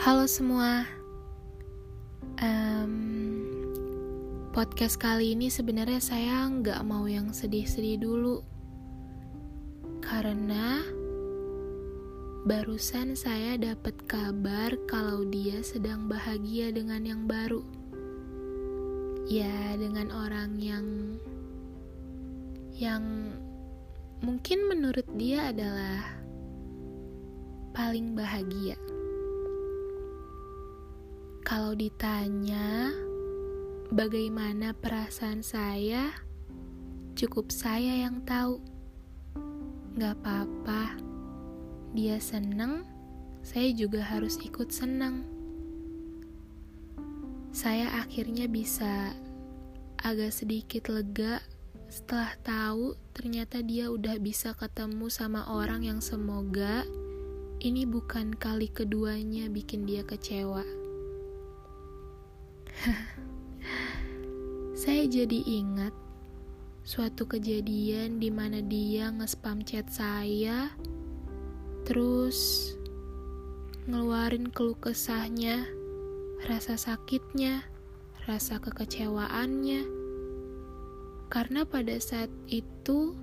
Halo semua, um, podcast kali ini sebenarnya saya nggak mau yang sedih-sedih dulu, karena barusan saya dapat kabar kalau dia sedang bahagia dengan yang baru, ya dengan orang yang yang mungkin menurut dia adalah paling bahagia. Kalau ditanya bagaimana perasaan saya, cukup saya yang tahu. Gak apa-apa, dia seneng, saya juga harus ikut senang. Saya akhirnya bisa agak sedikit lega setelah tahu ternyata dia udah bisa ketemu sama orang yang semoga ini bukan kali keduanya bikin dia kecewa. Saya jadi ingat suatu kejadian di mana dia nge-spam chat saya, terus ngeluarin keluh kesahnya, rasa sakitnya, rasa kekecewaannya. Karena pada saat itu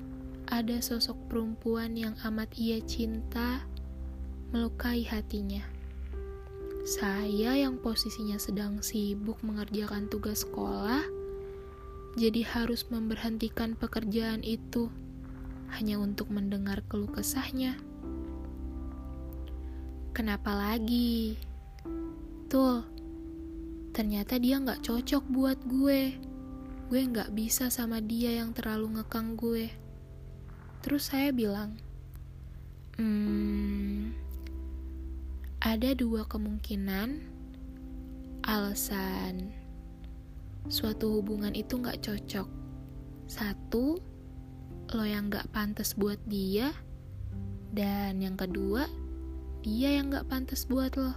ada sosok perempuan yang amat ia cinta melukai hatinya. Saya yang posisinya sedang sibuk mengerjakan tugas sekolah, jadi harus memberhentikan pekerjaan itu hanya untuk mendengar keluh kesahnya. Kenapa lagi? Tuh, ternyata dia nggak cocok buat gue. Gue nggak bisa sama dia yang terlalu ngekang gue. Terus saya bilang, hmm, ada dua kemungkinan alasan suatu hubungan itu nggak cocok. Satu, lo yang nggak pantas buat dia, dan yang kedua, dia yang nggak pantas buat lo.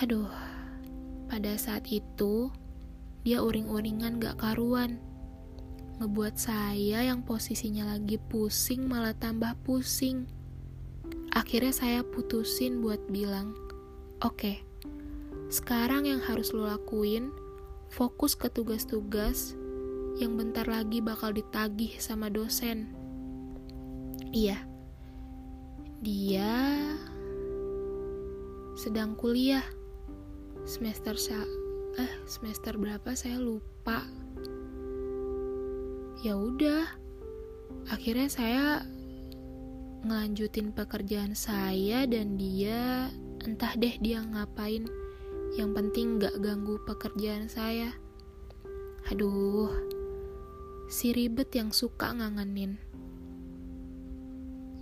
Aduh, pada saat itu dia uring-uringan gak karuan, ngebuat saya yang posisinya lagi pusing malah tambah pusing. Akhirnya saya putusin buat bilang, oke, okay, sekarang yang harus lo lakuin, fokus ke tugas-tugas yang bentar lagi bakal ditagih sama dosen. Iya, dia sedang kuliah semester sa eh semester berapa saya lupa. Ya udah, akhirnya saya ngelanjutin pekerjaan saya dan dia entah deh dia ngapain. Yang penting gak ganggu pekerjaan saya. Aduh si ribet yang suka ngangenin.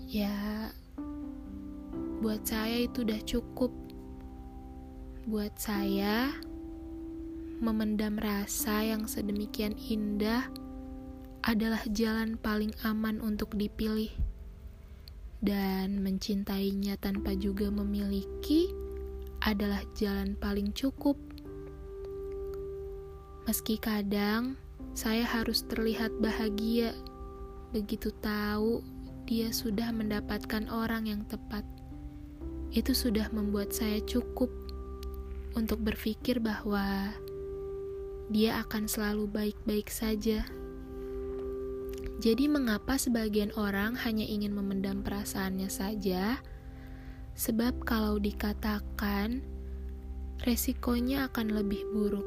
Ya buat saya itu udah cukup. Buat saya memendam rasa yang sedemikian indah adalah jalan paling aman untuk dipilih dan mencintainya tanpa juga memiliki adalah jalan paling cukup. Meski kadang saya harus terlihat bahagia begitu tahu dia sudah mendapatkan orang yang tepat. Itu sudah membuat saya cukup untuk berpikir bahwa dia akan selalu baik-baik saja. Jadi, mengapa sebagian orang hanya ingin memendam perasaannya saja? Sebab, kalau dikatakan, resikonya akan lebih buruk.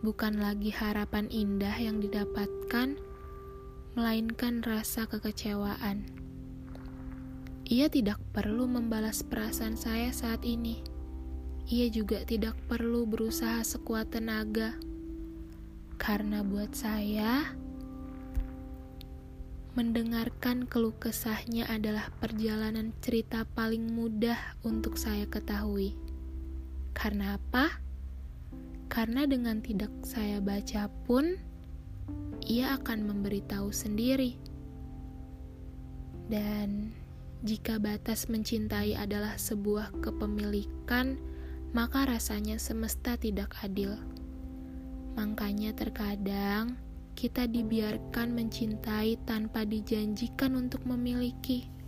Bukan lagi harapan indah yang didapatkan, melainkan rasa kekecewaan. Ia tidak perlu membalas perasaan saya saat ini. Ia juga tidak perlu berusaha sekuat tenaga, karena buat saya Mendengarkan keluh kesahnya adalah perjalanan cerita paling mudah untuk saya ketahui. Karena apa? Karena dengan tidak saya baca pun, ia akan memberitahu sendiri. Dan jika batas mencintai adalah sebuah kepemilikan, maka rasanya semesta tidak adil. Makanya terkadang kita dibiarkan mencintai tanpa dijanjikan untuk memiliki.